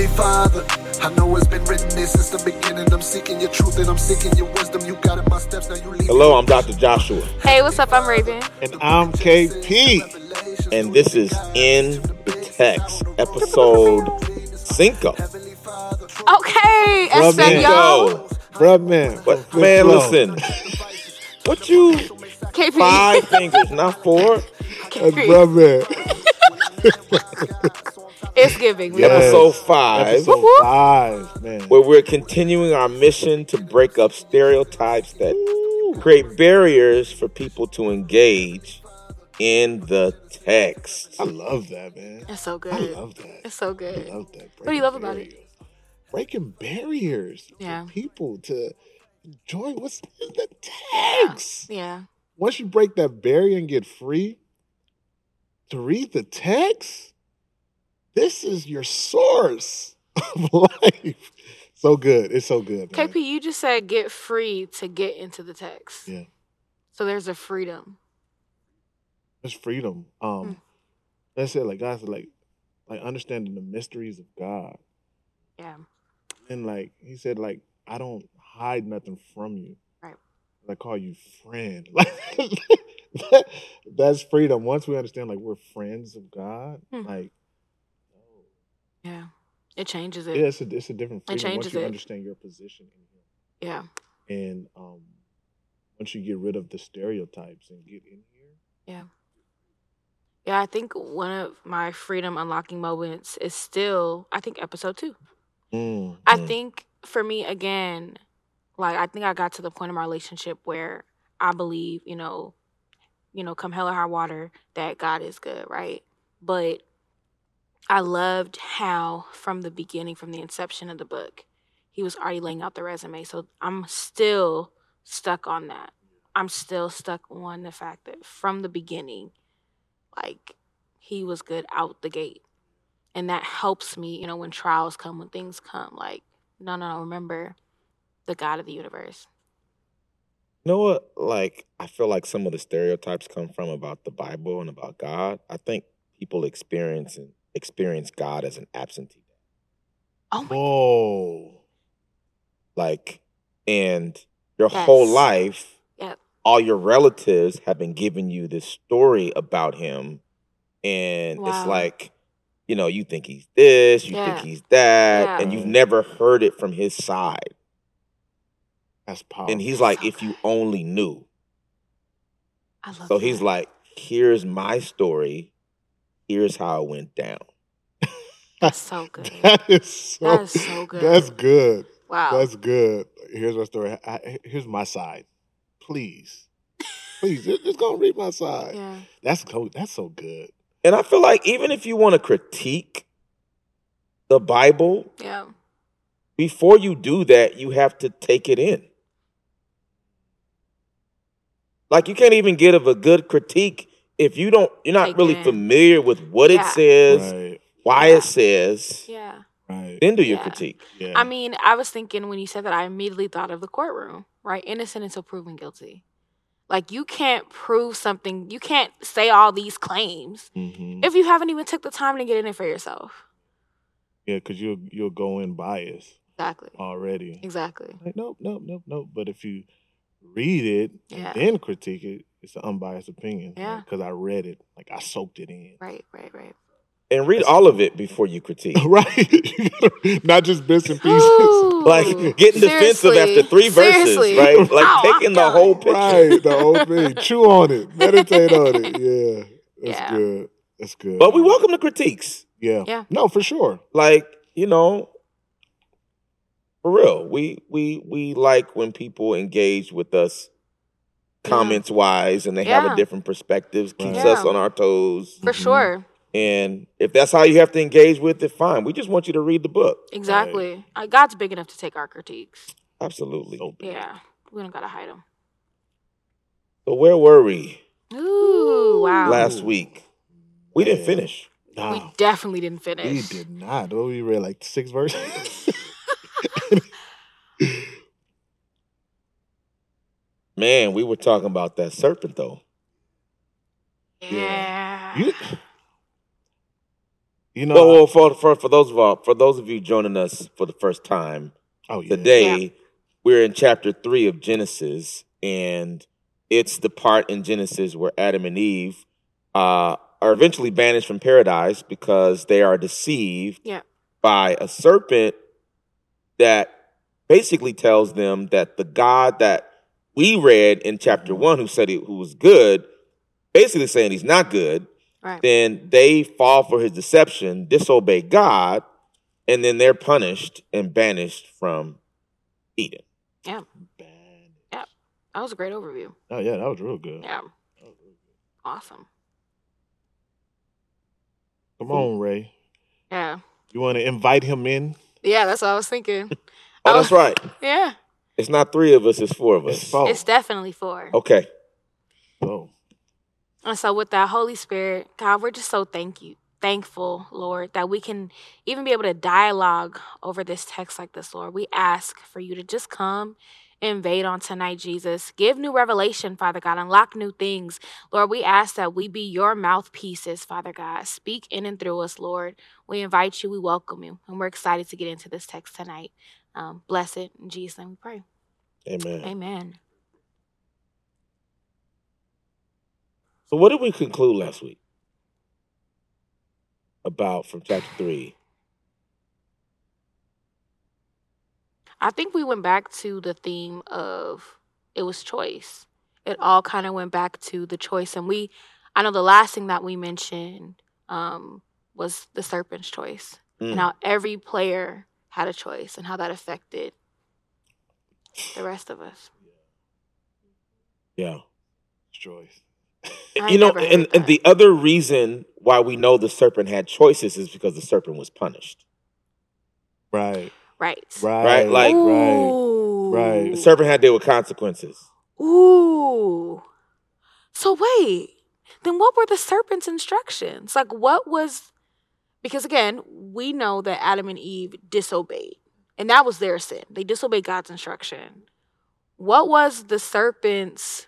Heavenly Father, I know it's been written there since the beginning. I'm seeking your truth and I'm seeking your wisdom. You got it, my steps. Now you lead Hello, I'm Dr. Joshua, Hey, what's up? I'm Raven. And I'm KP. and this is In the Text, episode cinco. Okay, Well, man. Espanol. Bruh, man. But man, flow. listen, what you KP. five fingers, not four? That's KP. bruh, man. It's giving. We Yes. Episode five, Episode whoop. five, man. where we're continuing our mission to break up stereotypes that create barriers for people to engage in the text. I love that, man. It's so good. I love that. It's so good. I love that. What do you love about it? Breaking Breaking barriers Yeah. for people to enjoy what's in the text. Yeah. Once you break that barrier and get free to read the text, this is your source of life. So good. It's so good. man. KP, you just said get free to get into the text. Yeah. So there's a freedom. It's freedom. Um, Hmm. that's it. Like God said, like, like understanding the mysteries of God, Yeah. and like He said, like I don't hide nothing from you. Right. I call you friend. Like that, that's freedom. Once we understand, like we're friends of God, Hmm. like Yeah. It changes it. yeah, it's a it's a different It freedom once changes you it. understand your position in Yeah. And um, once you get rid of the stereotypes and get in here. Yeah. Yeah, I think one of my freedom unlocking moments is still, I think, episode two. Mm, I think for me, again, like I think I got to the point in my relationship where I believe, you know, you know, come hell or high water, that God is good, right? But I loved how from the beginning, from the inception of the book, he was already laying out the resume. So I'm still stuck on that. I'm still stuck on the fact that from the beginning, like he was good out the gate. And that helps me, you know, when trials come, when things come, like, no, no, no, remember the God of the universe. You know what? Like, I feel like some of the stereotypes come from about the Bible and about God. I think people experience and experience God as an absentee. Oh my Whoa. Like, and your whole life, Yep. all your relatives have been giving you this story about him, and Wow. it's like, you know, you think he's this, you Yeah. think he's that, Yeah. and you've never heard it from his side. That's powerful. And he's so like, if you only knew. I love So he's like, here's my story. Here's how it went down. That's so good. that is so, That is so good. That's good. Wow. That's good. Here's my story. I, here's my side. Please, please, just, just go read my side. yeah. That's so. That's so good. And I feel like even if you want to critique the Bible, Yeah. before you do that, you have to take it in. Like you can't even get of a good critique if you don't you're not Take really it in. familiar with what Yeah. it says, Right. why Yeah. it says, Yeah. Right. then do your Yeah. critique. Yeah. I mean, I was thinking when you said that, I immediately thought of the courtroom, right? Innocent until proven guilty. Like you can't prove something, you can't say all these claims hmm if you haven't even took the time to get in it for yourself. Yeah, because you'll you'll go in biased Exactly. already. Exactly. Like nope, nope, nope, nope. But if you read it Yeah. and then critique it, it's an unbiased opinion. Yeah. Because I read it, like I soaked it in. Right, right, right. And read all of it before you critique. right. Not just bits and pieces. Ooh. Like getting defensive after Seriously. three verses, right? Like Oh, taking the whole picture. Right, the whole thing. Chew on it. Meditate on it. Yeah. That's Yeah. good. That's good. But we welcome the critiques. yeah. Yeah. No, for sure. Like, you know, for real. We we we like when people engage with us Yeah. Comments wise and they have a different perspectives, keeps Right. us Yeah. on our toes. For Mhm. sure. And if that's how you have to engage with it, fine. We just want you to read the book. Exactly. Uh, God's big enough to take our critiques. Absolutely. So. Yeah. We don't gotta hide them. So where were we Ooh, wow. last week? We didn't finish. Nah, We definitely didn't finish. we did not. Oh, we read like six verses. Man, we were talking about that serpent though. Yeah. you, You know, Well, well for, for for those of all, for those of you joining us for the first time oh yeah, today, we're in chapter three of Genesis, and it's the part in Genesis where Adam and Eve uh, are eventually banished from paradise because they are deceived Yeah. by a serpent that basically tells them that the God that we read in chapter one, who said he, who was good, basically saying he's not good. Right. Then they fall for his deception, disobey God, and then they're punished and banished from Eden. Yeah. That was a great overview. Oh yeah, that was real good. Yeah. Awesome. Come on, Ray. Yeah. You want to invite him in? Yeah, that's what I was thinking. Oh, that's right. Yeah. It's not three of us; it's four of It's us. four. It's definitely four. Okay. Oh, And so with that Holy Spirit, God, we're just so thank you, thankful, Lord, that we can even be able to dialogue over this text like this, Lord. We ask for you to just come invade on tonight, Jesus. Give new revelation, Father God. Unlock new things. Lord, we ask that we be your mouthpieces, Father God. Speak in and through us, Lord. We invite you, we welcome you, and we're excited to get into this text tonight. Um, bless it. In Jesus' name we pray. Amen. Amen. So, what did we conclude last week about from chapter three? I think we went back to the theme of it was choice. It all kind of went back to the choice, and we, I know the last thing that we mentioned um, was the serpent's choice, Mm. and how every player had a choice, and how that affected the rest of us. Yeah. choice. I you know, and, and the other reason why we know the serpent had choices is because the serpent was punished. Right, Right. right, Right, like- right. Ooh. right. The serpent had to deal with consequences. Ooh. So wait, then what were the serpent's instructions? Like what was because again, we know that Adam and Eve disobeyed. And that was their sin. They disobeyed God's instruction. What was the serpent's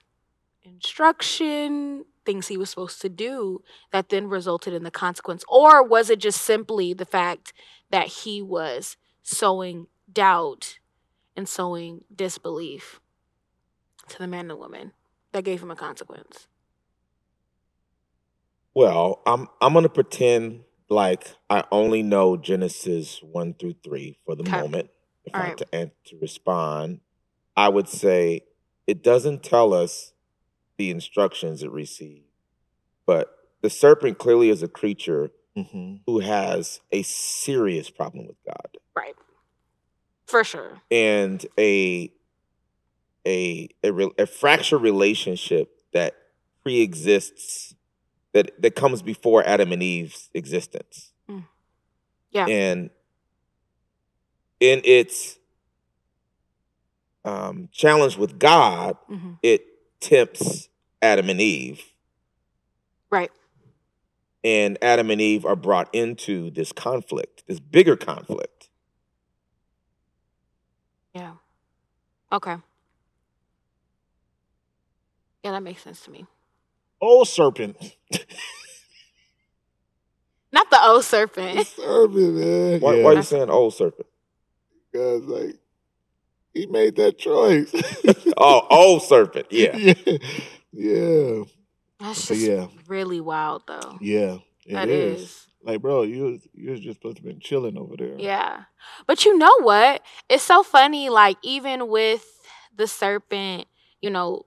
instruction, things he was supposed to do that then resulted in the consequence? Or was it just simply the fact that he was sowing doubt and sowing disbelief to the man and woman that gave him a consequence? Well, I'm I'm gonna pretend like I only know Genesis one through three for the Okay. moment. If All I right. to and to respond, I would say it doesn't tell us the instructions it received, but the serpent clearly is a creature hmm who has a serious problem with God Right. For sure. and a a a, re- a fractured relationship that pre-exists that that comes before Adam and Eve's existence. Mm. Yeah. And in its um, challenge with God, hmm it tempts Adam and Eve, Right. and Adam and Eve are brought into this conflict, this bigger conflict. Yeah. Okay. Yeah, that makes sense to me. Oh, serpent. Not the old The serpent. serpent, man. Why, yeah, why are you saying old serpent? because like he made that choice. Oh, old serpent. Yeah. yeah, yeah, That's just yeah. really wild, though. yeah. It That is. is. Like, bro, you was you was just supposed to been chilling over there. Yeah. But you know what? It's so funny, like, even with the serpent, you know,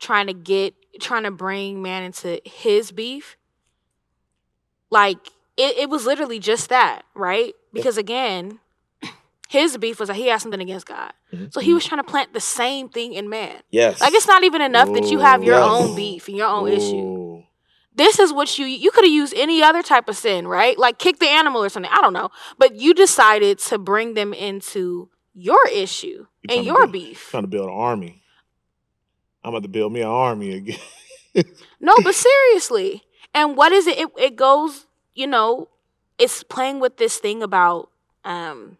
trying to get, trying to bring man into his beef, like, it, it was literally just that, right? Because again, his beef was that he had something against God. Mhm. So he was trying to plant the same thing in man. Yes. Like, it's not even enough that you have your Yes. own beef and your own issue. This is what you you could have used any other type of sin, right? Like kick the animal or something. I don't know. But you decided to bring them into your issue and your build- beef. Trying to build an army. I'm about to build me an army again. No, but seriously. And what is it? It it goes, you know, it's playing with this thing about um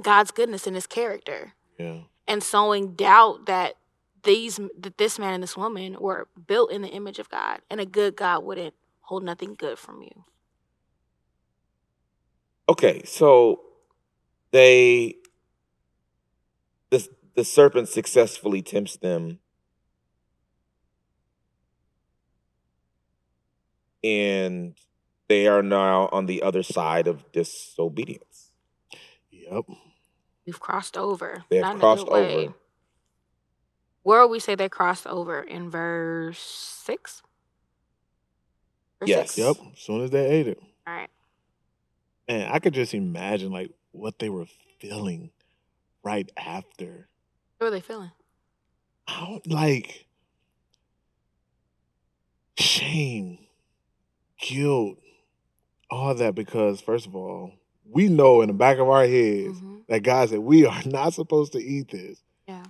God's goodness and his character yeah. and sowing doubt that these that this man and this woman were built in the image of God and a good God wouldn't hold nothing good from you. Okay, so they the the serpent successfully tempts them and they are now on the other side of disobedience. Yep. We've crossed over. They have crossed over. Where would we say they crossed over? In verse six? Verse Yes. six? Yep. As soon as they ate it. All right. Man, I could just imagine like what they were feeling right after. What were they feeling? I don't like shame, guilt, all that because first of all, we know in the back of our heads Mhm. that God said we are not supposed to eat this. Yeah.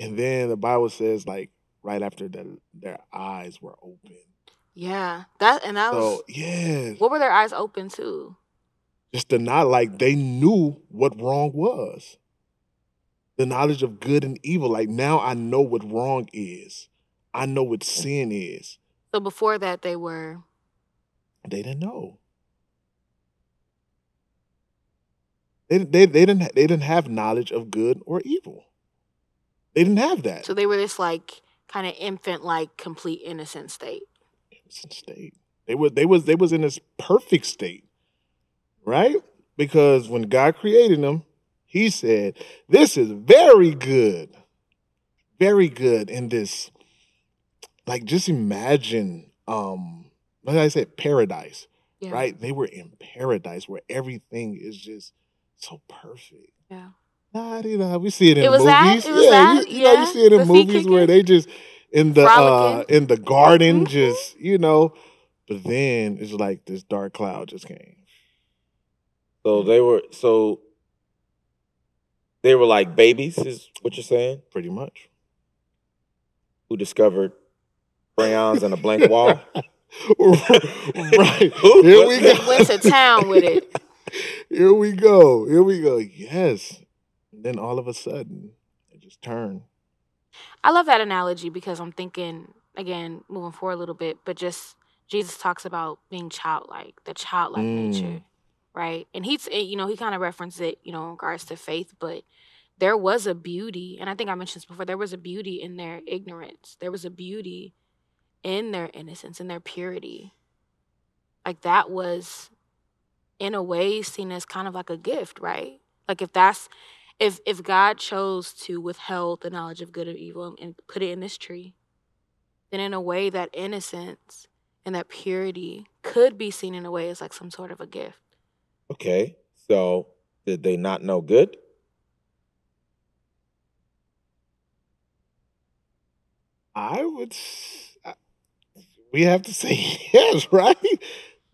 And then the Bible says like right after that their eyes were open. Yeah. That and that was So yes. what were their eyes open to? just to not like they knew what wrong was. The knowledge of good and evil. Like now I know what wrong is. I know what sin is. So before that they were They didn't know. They, they, they didn't they didn't have knowledge of good or evil. They didn't have that. so they were this like kind of infant like complete innocent state. innocent state. They were they was they was in this perfect state, right? Because when God created them, He said, "This is very good, very good." In this, like, just imagine, um, like I said, paradise, Yeah. right? They were in paradise where everything is just so perfect. Yeah. Nah, you know, we see it in It was that? movies. It was yeah, that? You, you know, you see it in The movies where they just in the uh in the garden, Mhm. just you know. But then it's like this dark cloud just came. So they were so they were like babies, is what you're saying, Pretty much. who discovered crayons and a blank wall. right. Here we go. went to town with it. Here we go. Here we go. Yes. And then all of a sudden, it just turned. I love that analogy because I'm thinking again, moving forward a little bit, but just Jesus talks about being childlike, the childlike Mm. nature, right? And he's, eh, you know, he kind of referenced it, you know, in regards to faith, but there was a beauty, and I think I mentioned this before. There was a beauty in their ignorance. There was a beauty in their innocence, in their purity. Like that was, in a way, seen as kind of like a gift, right? Like if that's if if God chose to withhold the knowledge of good and evil and put it in this tree, then in a way that innocence and that purity could be seen in a way as like some sort of a gift. Okay. So did they not know good? I would. S- I- We have to say yes, right?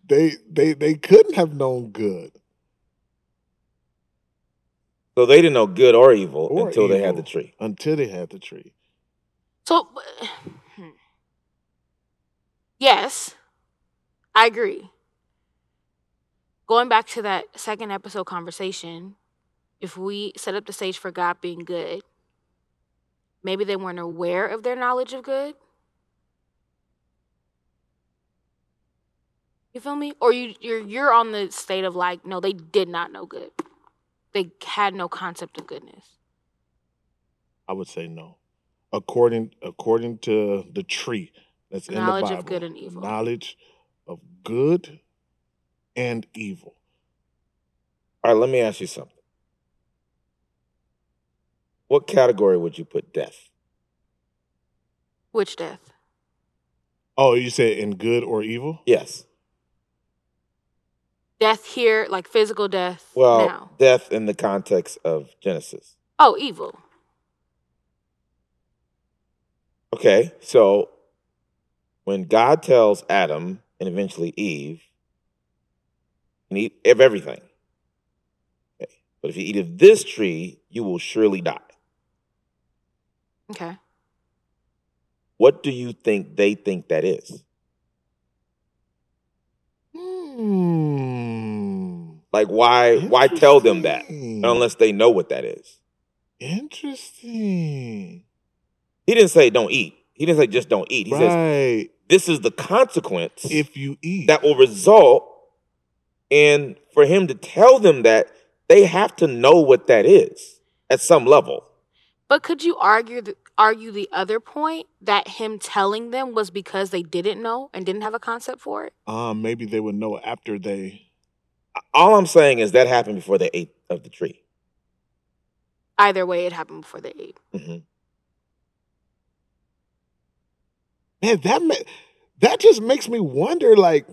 They they they couldn't have known good. So they didn't know good or evil Or until they had the tree. until they had the tree. So yes, I agree. Going back to that second episode conversation, if we set up the stage for God being good, maybe they weren't aware of their knowledge of good. You feel me? Or you you're you're on the state of like, no, they did not know good. They had no concept of goodness. I would say no. According according to the tree that's in the Knowledge Bible, of good and evil. knowledge of good and evil. All right, let me ask you something. What category would you put death? Which death? Oh, you said in good or evil? Yes. Death here, like physical death Well, now. death in the context of Genesis. Oh, evil. Okay, so when God tells Adam and eventually Eve, and eat of everything. Okay. But if you eat of this tree, you will surely die. Okay. What do you think they think that is? Hmm. Like why why tell them that unless they know what that is? Interesting. He didn't say don't eat. He didn't say just don't eat. He says right. this is the consequence If you eat. that will result And for him to tell them that, they have to know what that is at some level. But could you argue the, argue the other point that him telling them was because they didn't know and didn't have a concept for it? Um, maybe they would know after they. All I'm saying is that happened before they ate of the tree. Either way, it happened before they ate. hmm Man, that ma- that just makes me wonder, like,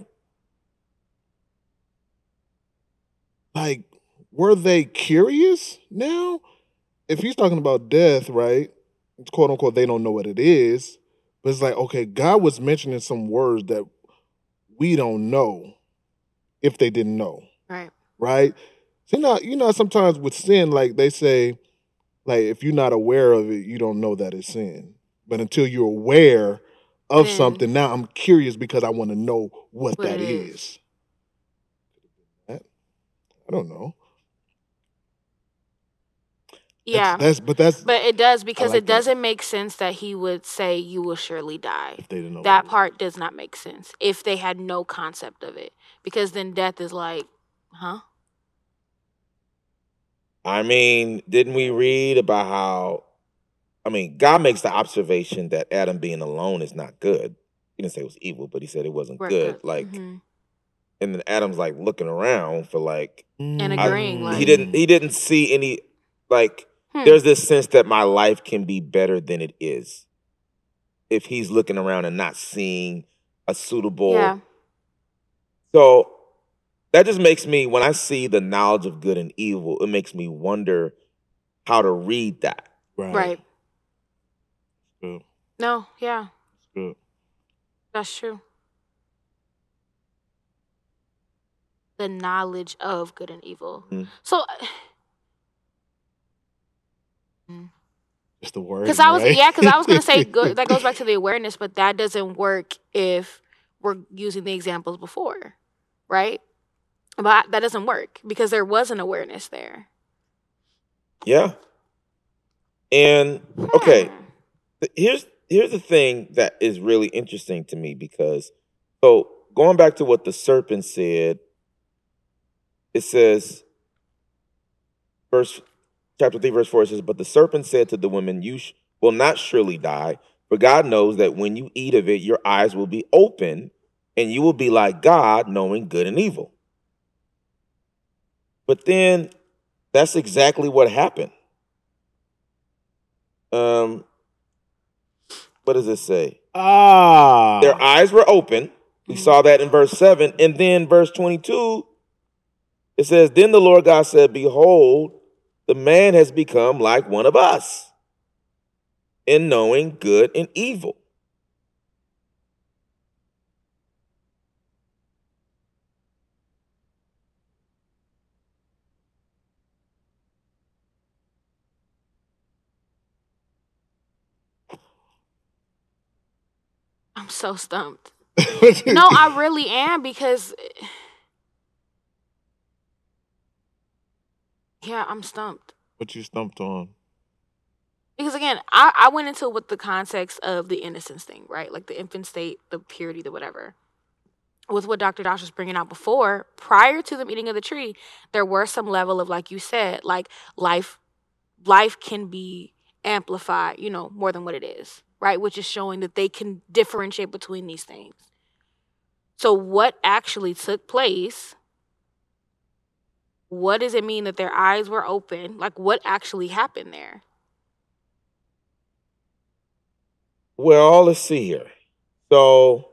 like, were they curious now? If he's talking about death, right? Quote unquote, they don't know what it is. But it's like, okay, God was mentioning some words that we don't know if they didn't know, Right. right? So you know, you know, sometimes with sin, like they say, like if you're not aware of it, you don't know that it's sin. But until you're aware of something, now I'm curious because I want to know what, What that is. is. I don't know. That's- Yeah. that's, but that's but it does because like it that. doesn't make sense that he would say you will surely die. if they didn't know That part does not make sense if they had no concept of it. Because then death is like, huh? I mean, didn't we read about how? I mean, God makes the observation that Adam being alone is not good. He didn't say it was evil, but he said it wasn't We're good. Like, Mhm. and then Adam's like looking around for like. And agreeing, Mm. like- he didn't he didn't see any like Hmm. there's this sense that my life can be better than it is if he's looking around and not seeing a suitable Yeah. so that just makes me when i see the knowledge of good and evil it makes me wonder how to read that right. Right. Good. No, yeah. Good. That's true. The knowledge of good and evil. Mhm. So, Just the word. because I was, right? yeah, because I was going to say good, that goes back to the awareness, but that doesn't work if we're using the examples before, right? But that doesn't work because there was an awareness there. yeah and okay Hmm. th- here's here's the thing that is really interesting to me because so going back to what the serpent said it says verse chapter 3 verse 4 it says but the serpent said to the woman you sh- will not surely die for god knows that when you eat of it your eyes will be open and you will be like god knowing good and evil but then that's exactly what happened um what does it say Ah. their eyes were open. We saw that in verse 7. And then verse 22, it says, Then the Lord God said, Behold, the man has become like one of us in knowing good and evil. I'm so stumped. No, I really am because, yeah, I'm stumped. What you stumped on? Because again, I, I went into it with the context of the innocence thing, right? Like the infant state, the purity, the whatever. With what Dr. Josh was bringing out before, prior to the eating of the tree, there were some level of, like you said, like life, life can be amplified, you know, more than what it is, right? Which is showing that they can differentiate between these things. So, what actually took place? What does it mean that their eyes were open? Like, what actually happened there? Well, let's see here. So,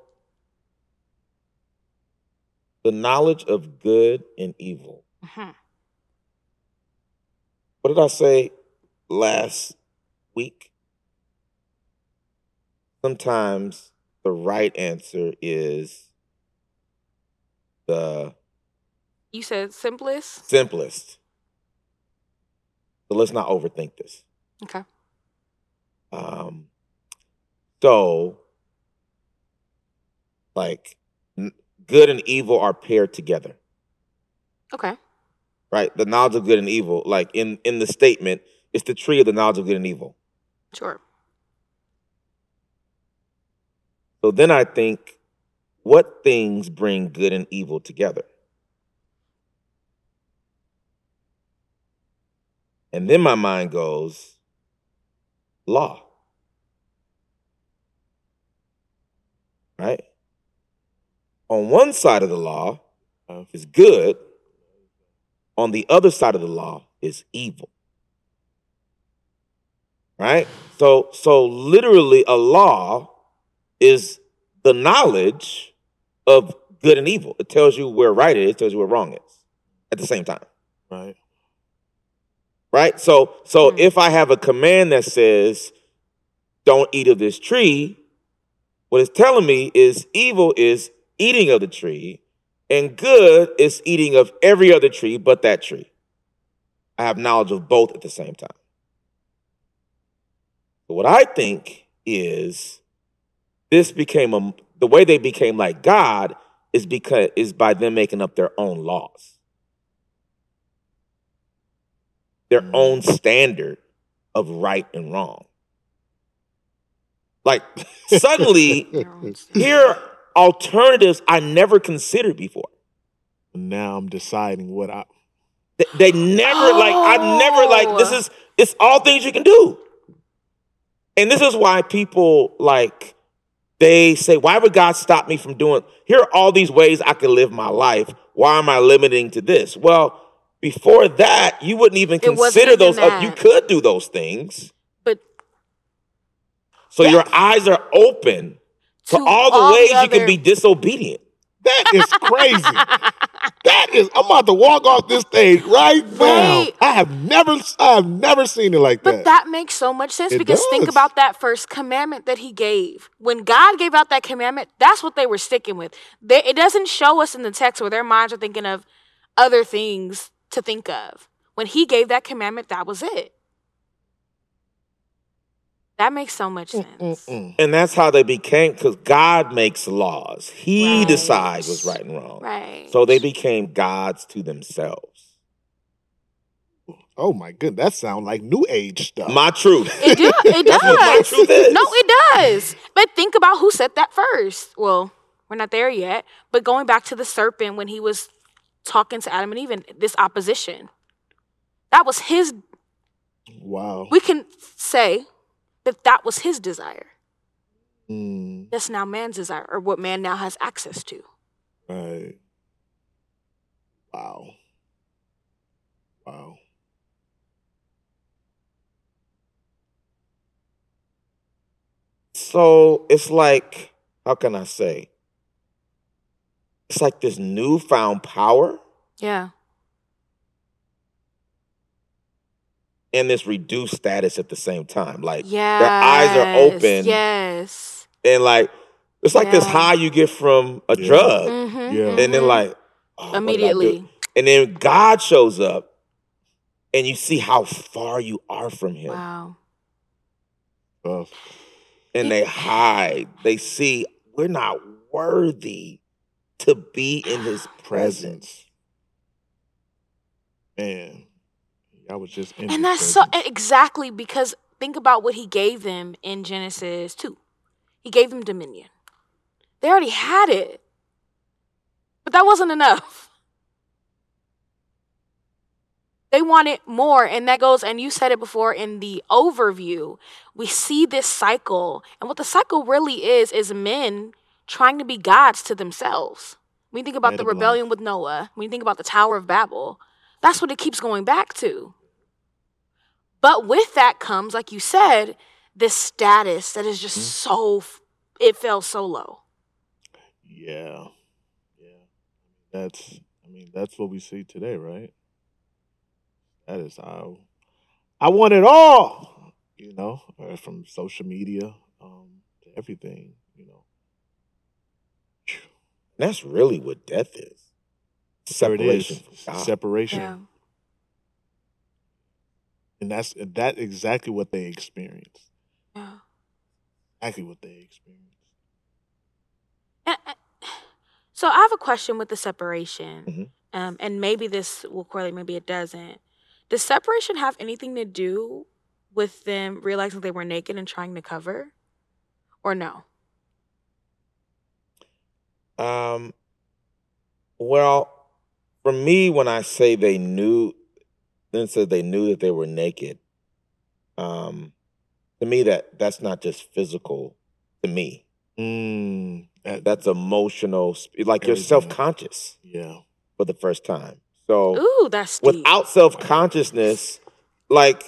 the knowledge of good and evil. Mhm. What did I say last week? Sometimes the right answer is the You said simplest? simplest. So let's not overthink this. Okay. Um, so, like, n- good and evil are paired together, Okay. right? The knowledge of good and evil, like in in the statement, it's the tree of the knowledge of good and evil. Sure. So then I think, what things bring good and evil together? And then my mind goes, law. Right? On one side of the law uh, is good, on the other side of the law is evil. Right? So so literally a law is the knowledge of good and evil. It tells you where right is, it tells you where wrong is at the same time. Right. Right? So so Hmm. if I have a command that says don't eat of this tree, what it's telling me is evil is eating of the tree and good is eating of every other tree but that tree. I have knowledge of both at the same time. But what I think is this became a the way they became like God is because is by them making up their own laws. Their own standard of right and wrong. Like suddenly Their own standard. here are alternatives I never considered before. Now I'm deciding what I. They, they never like I've never like this Oh. is it's all things you can do. And this is why people like they say, why would God stop me from doing here are all these ways I can live my life. Why am I limiting to this? Well, before that, you wouldn't even It consider those oth- you could do those things. But So your eyes are open to, To all the all the ways you can be disobedient. That is crazy. that is. I'm about to walk off this stage right now. I have never. I have never seen it like But that. But that makes so much sense It because think about that first commandment that he gave. When God gave out that commandment, that's what they were sticking with. They, it doesn't show us in the text where their minds are thinking of other things to think of. When he gave that commandment, that was it. That makes so much mm, mm, sense. Mm-mm. And that's how they became, because God makes laws. He Right. decides what's right and wrong. Right. So they became gods to themselves. Oh my goodness, that sounds like New Age stuff. My truth. It do. It That's what my does. truth is. No, it does. But think about who said that first. Well, we're not there yet. But going back to the serpent when he was talking to Adam and Eve and this opposition, that was his. wow. We can say that that was his desire. Mm, That's now man's desire, or what man now has access to. right. Wow. Wow. So it's like, how can I say? It's like this newfound power Yeah. and this reduced status at the same time. Like Yeah. their eyes are open Yes. and like it's like this high you get from a Yeah. drug. Mhm, Yeah. And then mhm. like oh, what did I do? immediately. And then God shows up and you see how far you are from him. Wow. Tough. And they hide. They see we're not worthy to be in his presence. Man, I was just. in And that's so exactly because think about what he gave them in Genesis 2. He gave them dominion. They already had it. But that wasn't enough. They wanted more. And that goes, and you said it before in the overview. We see this cycle. And what the cycle really is, is men trying to be gods to themselves. When you think about the Edible. rebellion with Noah, when you think about the Tower of Babel, that's what it keeps going back to. But with that comes, like you said, this status that is just Mhm. so, it fell so low. Yeah. Yeah. That's I mean, that's what we see today, right? That is how I want it all. You know, uh, from social media um, to everything. That's really what death is. There it is. Separation from God. Separation. Yeah. And that's that exactly what they experienced. Yeah. Exactly what they experienced. And, uh, so I have a question with the separation, Mhm. um, and maybe this will correlate, maybe it doesn't. Does separation have anything to do with them realizing they were naked and trying to cover, or no? Um, well, for me, when I say they knew, then it says they knew that they were naked. Um, to me, that that's not just physical. To me, Mm, that- that's emotional. sp- Like you're self conscious yeah. for the first time. So Ooh, that's deep. without self consciousness, like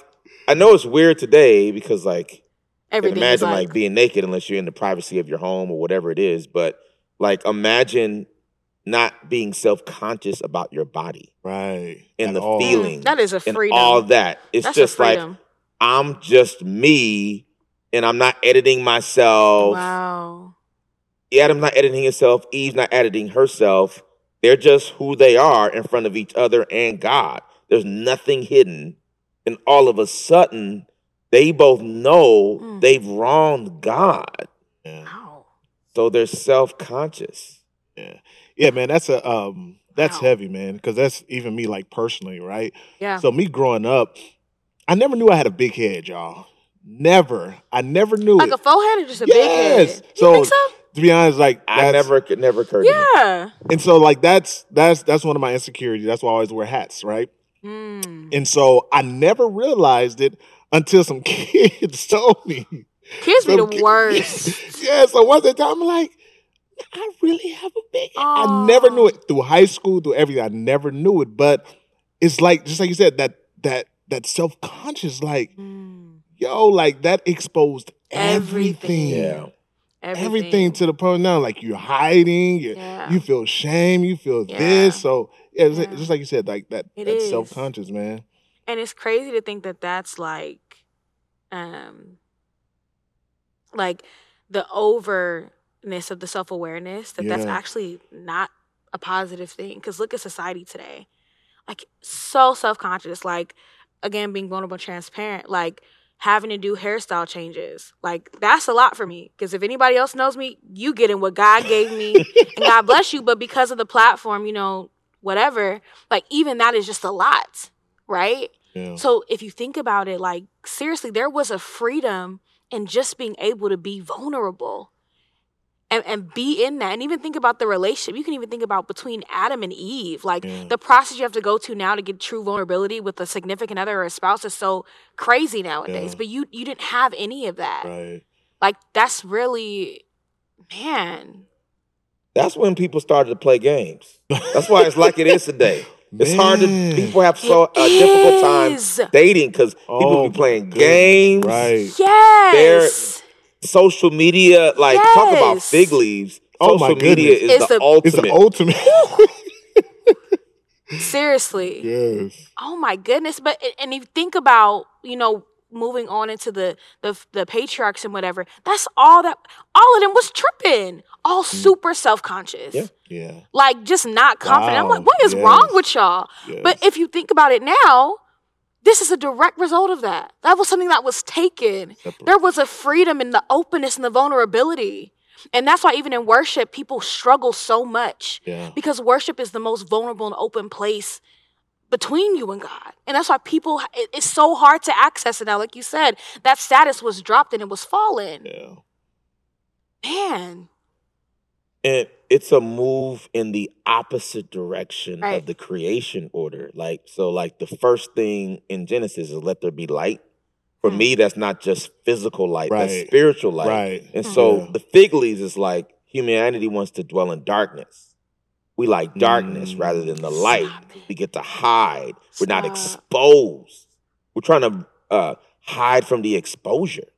I know it's weird today because like you can Everything imagine like, like being naked unless you're in the privacy of your home or whatever it is. But like imagine not being self conscious about your body Right. and At the all. feeling that is a and freedom. all that. It's that's just like. I'm just me and I'm not editing myself. wow. Adam's not editing himself. Eve's not editing herself. They're just who they are in front of each other and God. There's nothing hidden. And all of a sudden, they both know Mm. they've wronged God. Yeah. Wow. So they're self conscious. Yeah. Yeah, man, that's a um that's Wow. heavy, man, because that's even me like personally, right? Yeah. So me growing up, I never knew I had a big head, y'all. Never. I never knew like it. a forehead or just a Yes. big head? You So, so? to be honest, like I never could never occurred to me. Yeah. and so like that's that's that's one of my insecurities. That's why I always wear hats, right? Mm. And so I never realized it until some kids told me. Kids be the worst. yeah, so once that time I'm like, I really have a big head. I never knew it through high school, through everything. I never knew it. But it's like just like you said, that that that self-conscious, like, Mm. yo, like that exposed Everything. everything. Yeah. Everything. Everything to the point now, like you're hiding, you Yeah. you feel shame, you feel Yeah. this. So yeah, it's Yeah. just like you said, like that It that's self-conscious, man. and it's crazy to think that that's like um like the overness of the self-awareness that that's actually not a positive thing. Because look at society today. Like so self-conscious. Like again being vulnerable transparent. Like having to do hairstyle changes. Like that's a lot for me. Because if anybody else knows me you getting what god gave me. And god bless you but because of the platform you know whatever like even that is just a lot right? Yeah. so if you think about it, like seriously, there was a freedom in just being able to be vulnerable and, and be in that. And even think about the relationship. You can even think about between Adam and Eve. Like the process you have to go to now to get true vulnerability with a significant other or a spouse is so crazy nowadays. Yeah. But you you didn't have any of that. Right. Like that's really man. That's when people started to play games. That's why it's like it is today. It's hard to people have so It a difficult time dating because people Oh, be playing my goodness. games, Right. Yes. social media. Like talk about fig leaves. Oh, my social media goodness. is It's the, the- ultimate. It's the ultimate. Seriously. yes. Oh my goodness! But and if you think about you know moving on into the the the patriarchs and whatever, that's all that all of them was tripping, all mm. super self conscious, Yeah. Yeah. like just not confident. I'm like, what is wrong with y'all? But if you think about it now, this is a direct result of that. That was something that was taken. Separate. There was a freedom in the openness and the vulnerability. And that's why even in worship, people struggle so much Yeah. because worship is the most vulnerable and open place between you and God. And that's why people, it- it's so hard to access it now. Like you said, that status was dropped and it was fallen. Yeah. Man. and it's a move in the opposite direction Right. of the creation order. Like so, like the first thing in Genesis is let there be light. For Mm. me, that's not just physical light; that's spiritual light. Right. And so Yeah. the fig leaves is like humanity wants to dwell in darkness. We like darkness Mm. rather than the light. It. We get to hide. We're not exposed. We're trying to uh, hide from the exposure.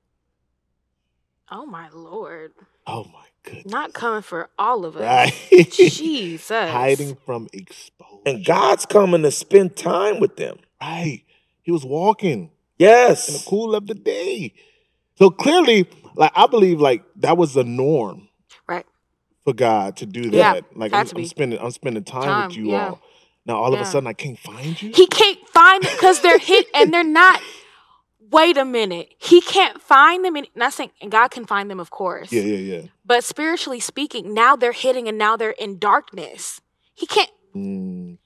Oh my Lord. Oh my goodness. Not coming for all of us. right. Jesus. Hiding from exposure. And God's coming to spend time with them. Right. He was walking Yes. in the cool of the day. So clearly, like I believe like that was the norm Right. for God to do Yeah, that. like I'm, I'm spending I'm spending time, Time, with you yeah. all. Now all of a sudden I can't find you. He can't find it because they're hit and they're not. Wait a minute. He can't find them. And not saying, and God can find them, of course. yeah, yeah, yeah. But spiritually speaking, now they're hitting and now they're in darkness. He can't. Mm,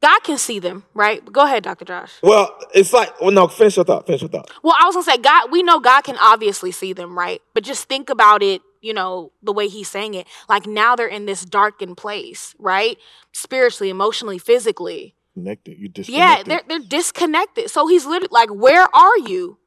God can see them, right? Go ahead, Dr. Josh. Well, it's like, well, no, finish your thought. Finish your thought. Well, I was gonna say, God, we know God can obviously see them, right? But just think about it, you know, the way he's saying it. Like now they're in this darkened place, right? Spiritually, emotionally, physically. Connected. You disconnected. Yeah, they're they're disconnected. So he's literally like, where are you?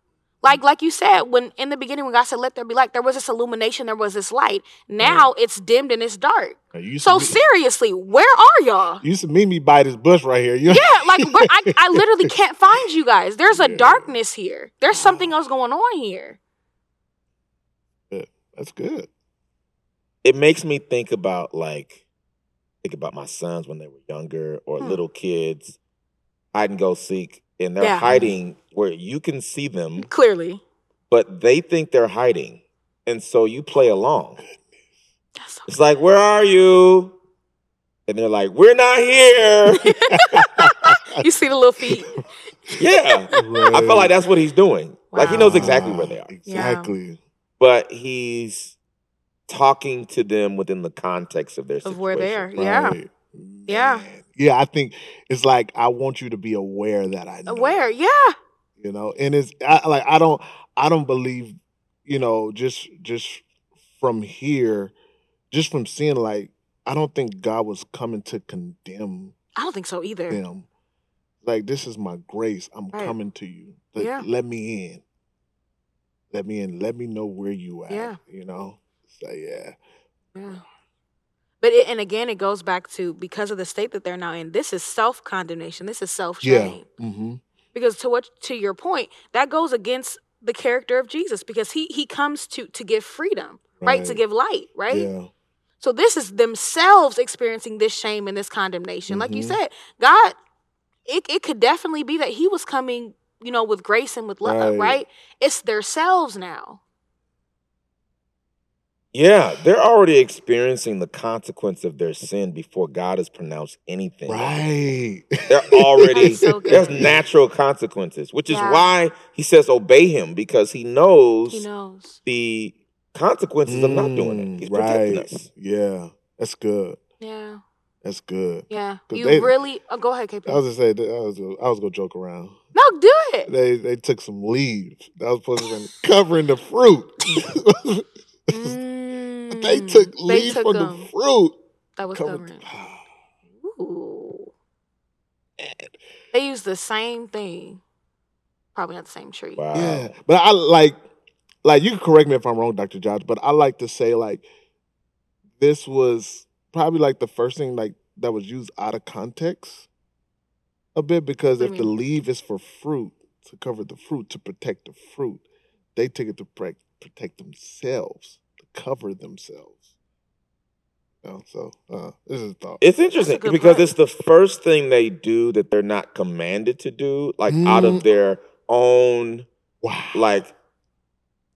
Like like you said, when in the beginning when God said, "Let there be light," there was this illumination, there was this light. Now it's dimmed and it's dark. Now, So to meet- seriously, where are y'all? you used to meet me by this bush right here. You Yeah, like where, I I literally can't find you guys. There's a Yeah. darkness here. There's something else going on here. Yeah, That's good. it makes me think about like think about my sons when they were younger or Hmm. little kids hide and go seek and they're Yeah. hiding where you can see them Clearly, but they think they're hiding and so you play along. That's so- it's like where are you? And they're like we're not here. You see the little feet. yeah. I feel like that's what he's doing. Like he knows exactly where they are. Exactly. but he's talking to them within the context of their situation. Of where they are. Yeah. Right. Yeah. Man. Yeah, I think it's like I want you to be aware that I know. Aware, yeah. You know, and it's I, like I don't I don't believe, you know, just just from here, just from seeing like I don't think God was coming to condemn I don't think so either. them. Like this is my grace. I'm Right. coming to you. Let, Yeah. let me in. Let me in. Let me know where you at. Yeah. You know. So yeah. Yeah. But it, and again, it goes back to because of the state that they're now in. This is self condemnation. This is self Yeah. shame. Mm-hmm. Because to what to your point, that goes against the character of Jesus because he he comes to to give freedom, right? To give light, right? Yeah. So this is themselves experiencing this shame and this condemnation. Like you Mhm. said, God, it it could definitely be that He was coming, you know, with grace and with love, Right. right? It's themselves now. Yeah, they're already experiencing the consequence of their sin before God has pronounced anything. Right. They're already That's so there's natural consequences, which is why he says obey him because he knows, He knows. the consequences of not doing Mm, it. He's protecting right. us. Yeah. That's good. Yeah. That's good. Yeah. You they- really oh, go ahead, KP. I was gonna say I was I was gonna joke around. no, do it. They they took some leaves that was supposed to be covering the fruit. they Mm, took they leaves took from the 'em. fruit. That was covered- covering. Ooh. They used the same thing. Probably not the same tree. Wow. Yeah, but I like, like you can correct me if I'm wrong, Doctor Josh, but I like to say like, this was probably like the first thing like that was used out of context, a bit because What if you the mean? leaf is for fruit to cover the fruit to protect the fruit, they take it to pre- protect themselves to cover themselves. You know, so uh, this is a thought. It's interesting because point. it's the first thing they do that they're not commanded to do, like out Mm. of their own, wow, like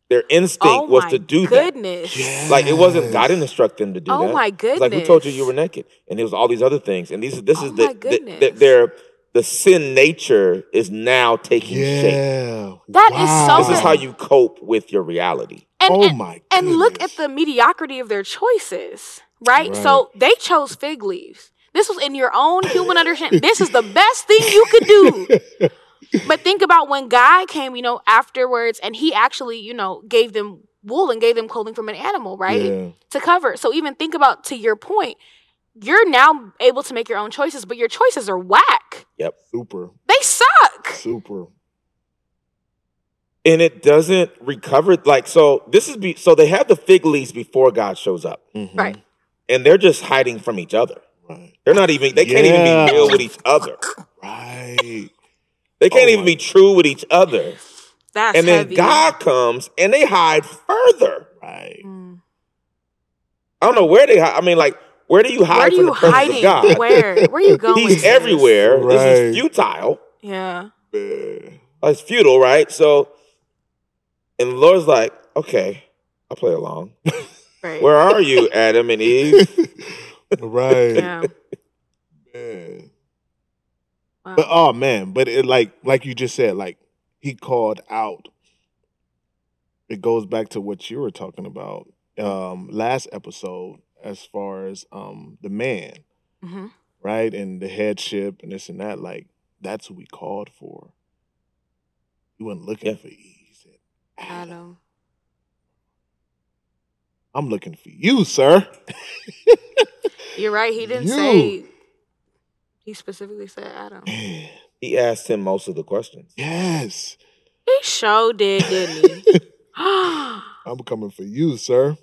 their instinct Oh was my to do that. goodness. Like it wasn't God didn't instruct them to do Oh that. my goodness. like who told you you were naked? And it was all these other things. And these this Oh is the, my the, the, their the sin nature is now taking shape. yeah, That is so This is how you cope with your reality. And, oh and, my, and look at the mediocrity of their choices, right? So they chose fig leaves. This was in your own human understanding. This is the best thing you could do. But think about when God came, you know, afterwards, and He actually, you know, gave them wool and gave them clothing from an animal, right, Yeah. to cover. So even think about to your point, you're now able to make your own choices, but your choices are whack. Yep. Super, They suck. super. And it doesn't recover like so this is be so they have the fig leaves before God shows up. Mhm. Right. And they're just hiding from each other. Right. They're not even they can't even be real with each other. Right. They can't Oh even my- be true with each other. That's and then heavy. God comes and they hide further. Right. Mm. I don't know where they hide. I mean, like, where do you hide Where are from you the hiding? of God? Where? Where are you going? He's this? everywhere. This is futile. Yeah. Man. It's futile, right? So, and the Lord's like, okay, I'll play along. Right. Where are you, Adam and Eve? right. Yeah. Man. Wow. But oh man, but it like like you just said, like he called out. It goes back to what you were talking about um last episode as far as um the man, hmm right? And the headship and this and that, like that's what we called for. He wasn't looking Yeah. for Eve. He said, Adam, Adam. I'm looking for you, sir. You're right. He didn't You. say He specifically said Adam. Man, He asked him most of the questions. yes. He sure did, didn't he? I'm coming for you, sir.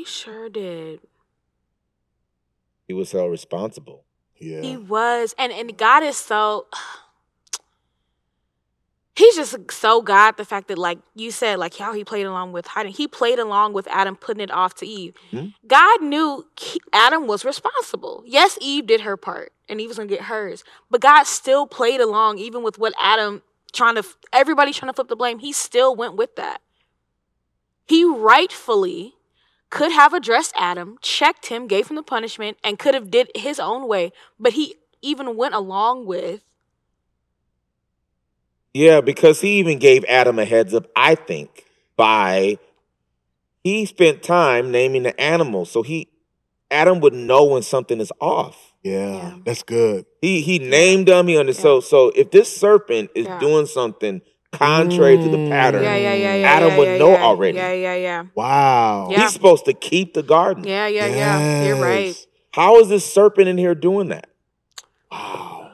He sure did. He was held responsible. Yeah. He was, and and God is so. He's just so God. The fact that, like you said, like how he played along with hiding, he played along with Adam putting it off to Eve. Mhm. God knew he- Adam was responsible. Yes, Eve did her part, and Eve was gonna get hers, but God still played along, even with what Adam trying to. Everybody trying to flip the blame. He still went with that. He rightfully could have addressed Adam, checked him, gave him the punishment, and could have did his own way. But he even went along with Yeah, because he even gave Adam a heads up, I think, by he spent time naming the animals. So he Adam would know when something is off. yeah, Yeah. that's good. He he named them, he understood. So so if this serpent is Yeah. doing something contrary to the Mm. pattern, yeah, yeah, yeah, yeah. Adam yeah, would yeah, know yeah. already. Yeah, yeah, yeah, Wow. Yeah. he's supposed to keep the garden. yeah, yeah, yeah. You're right. How is this serpent in here doing that? Wow.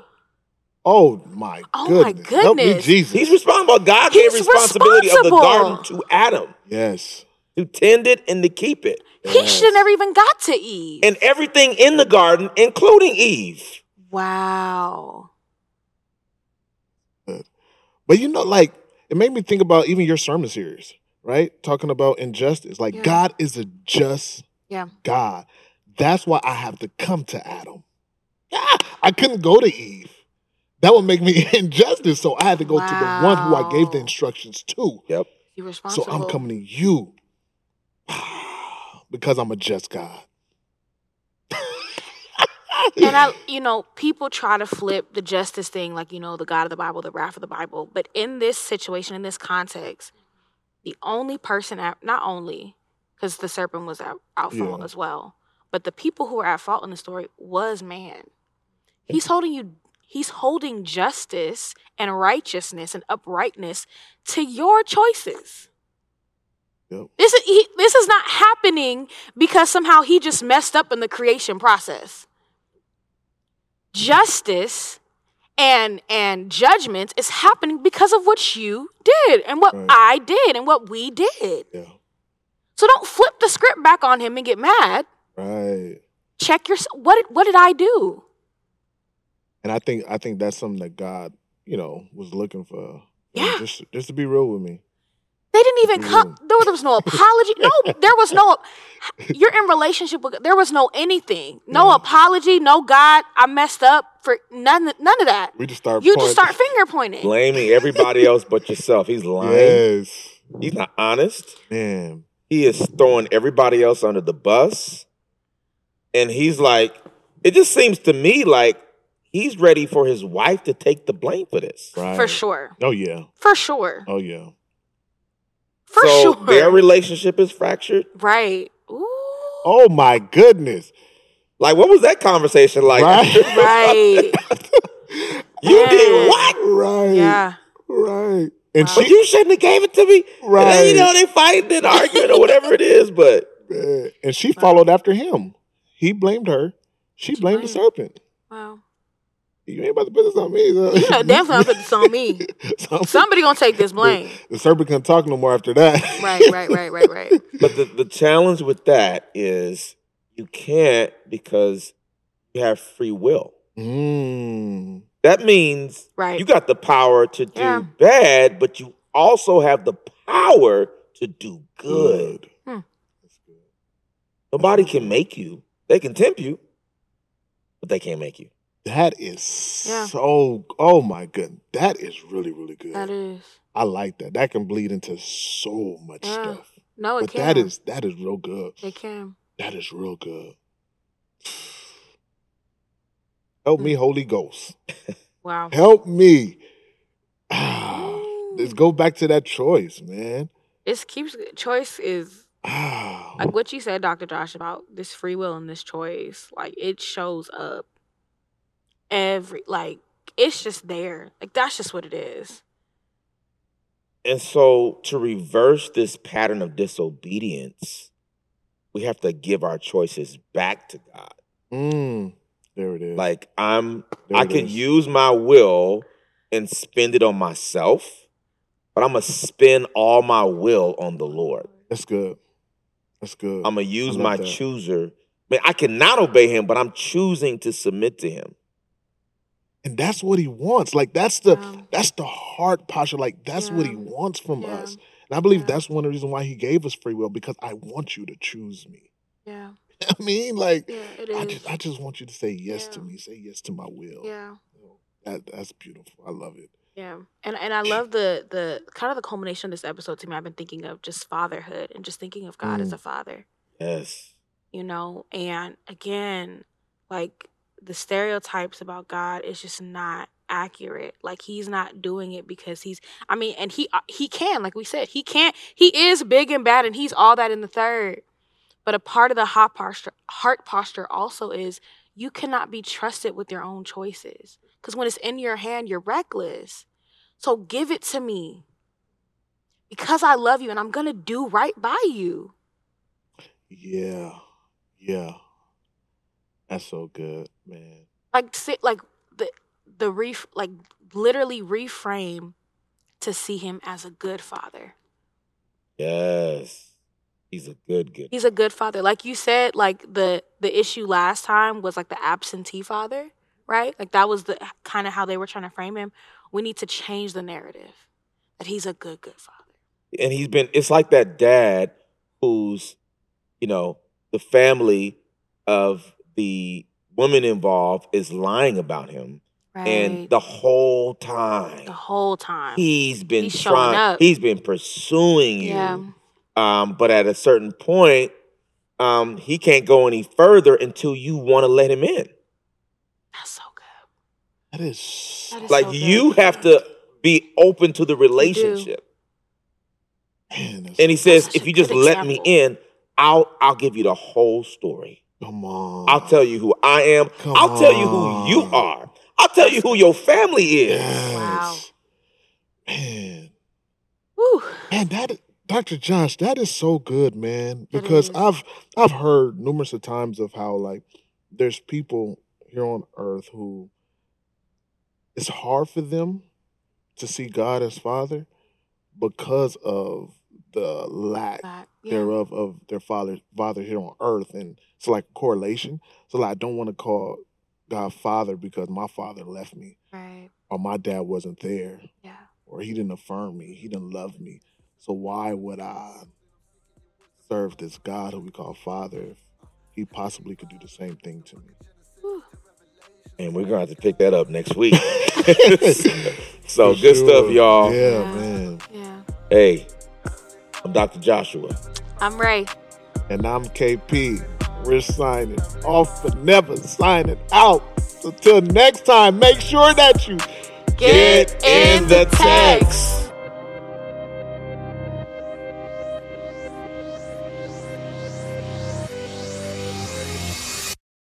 Oh my Oh my goodness. Help me. Jesus. He's responsible. God He's gave responsibility of the garden to Adam yes. to tend it and to keep it. He Yes. should have never even got to Eve. And everything in the garden, including Eve. wow. But you know, like it made me think about even your sermon series, right? Talking about injustice. Like Yeah. God is a just Yeah. God. That's why I have to come to Adam. Ah, I couldn't go to Eve. That would make me injustice. So I had to go to the one who I gave the instructions to. Yep. He So responsible. I'm coming to you because I'm a just God. And I, you know, people try to flip the justice thing, like you know, the God of the Bible, the wrath of the Bible. But in this situation, in this context, the only person at not only because the serpent was out, out fault Yeah. as well, but the people who were at fault in the story was man. He's holding you. He's holding justice and righteousness and uprightness to your choices. Yep. This is he, this is not happening because somehow he just messed up in the creation process. Justice and and judgment is happening because of what you did and what Right. I did and what we did. Yeah. So don't flip the script back on him and get mad. Right. Check your what did, what did I do? And I think I think that's something that God, you know, was looking for. Yeah. Just just to be real with me. They didn't even come. Mm. There was no apology. No, there was no. You're in relationship with. There was no anything. No Yeah. apology. No God. I messed up for none. None of that. We just start You just start finger pointing. Blaming everybody else but yourself. He's lying. Yes. He's not honest. Man. He is throwing everybody else under the bus. And he's like, it just seems to me like he's ready for his wife to take the blame for this. Right. For sure. Oh yeah. For sure. Oh yeah. For so sure. their relationship is fractured. right. Ooh. Oh my goodness. Like, what was that conversation like? Right. Right. you Yeah. did what? Right. yeah. Right. And Wow. But she you shouldn't have gave it to me. And then, you know, they fighting and arguing or whatever it is. But and she followed after him. He blamed her. She She blamed the serpent. Wow. You ain't about to put this on me. So. Yeah, definitely I'll put this on me. So- Somebody gonna take this blame. The serpent can't talk no more after that. Right. Right. Right. Right. Right. but the, the challenge with that is you can't because you have free will. Mm. That means Right. you got the power to do Yeah. bad, but you also have the power to do good. Hmm. Nobody can make you. They can tempt you, but they can't make you. That is Yeah. so. Oh my goodness, that is really really good. That is. I like that. That can bleed into so much Yeah. stuff. No, it But can. that is that is real good. It can. That is real good. Help me, Holy Ghost. Wow. Help me. Ah, let's go back to that choice, man. It keeps choice is like what you said, Dr. Josh, about this free will and this choice. Like it shows up every like it's just there. Like that's just what it is. And so to reverse this pattern of disobedience, we have to give our choices back to God. mm, There it is. Like I'm There I it could is. use my will and spend it on myself, but I'm gonna spend all my will on the Lord. That's good. That's good. I'm gonna use my that. chooser. Man, I cannot obey him, but I'm choosing to submit to him. And that's what he wants. Like that's the Yeah. that's the heart posture. Like that's what he wants from Yeah. us. And I believe Yeah. that's one of the reasons why he gave us free will because I want you to choose me. Yeah. I mean, like Yeah. I just I just want you to say yes to me. Say yes to my will. yeah. That that's beautiful. I love it. Yeah, and and I love the the kind of the culmination of this episode to me. I've been thinking of just fatherhood and just thinking of God as Mm. a father, Yes. you know. And again, like the stereotypes about God is just not accurate. Like he's not doing it because he's. I mean, and he uh, he can, like we said, he can't. He is big and bad, and he's all that in the third. But a part of the heart posture, heart posture also is you cannot be trusted with your own choices. Because when it's in your hand, you're reckless. So give it to me. Because I love you and I'm to do right by you. Yeah. Yeah. That's so good, man. Like sit like the the ref like literally reframe to see him as a good father. Yes. He's a good, good. He's a good father. Like you said, like the the issue last time was like the absentee father, right? Like that was the kind of how they were trying to frame him. We need to change the narrative that he's a good good father. and he's been it's like that dad who's you know the family of the woman involved is lying about him Right. and the whole time the whole time. he's been He's showing trying up. he's been pursuing you yeah. um but at a certain point um he can't go any further until you want to let him in That's so good. That is, That is like so good. you have to be open to the relationship man, and he says if you just good let me in i'll i'll give you the whole story come on. I'll tell you who I am. Come I'll tell you who you are. I'll tell you who your family is. Yes. Wow. Man. Woo. Man, that Dr. Josh, that is so good, man. Because. I've I've heard numerous of times of how like there's people here on earth who it's hard for them to see God as Father because of the lack That- yeah. thereof of their father father here on earth and it's like a correlation. So like I don't want to call God father because my father left me Right. or my dad wasn't there Yeah. or he didn't affirm me, he didn't love me. So why would I serve this God who we call Father if he possibly could do the same thing to me? Woo. And we're gonna have to pick that up next week. so For good sure. stuff, y'all. Yeah, Yeah. man. Yeah. Hey, I'm Dr. Joshua. I'm Ray. And I'm KP. We're signing off but never signing out. So till next time, make sure that you Get, in the text.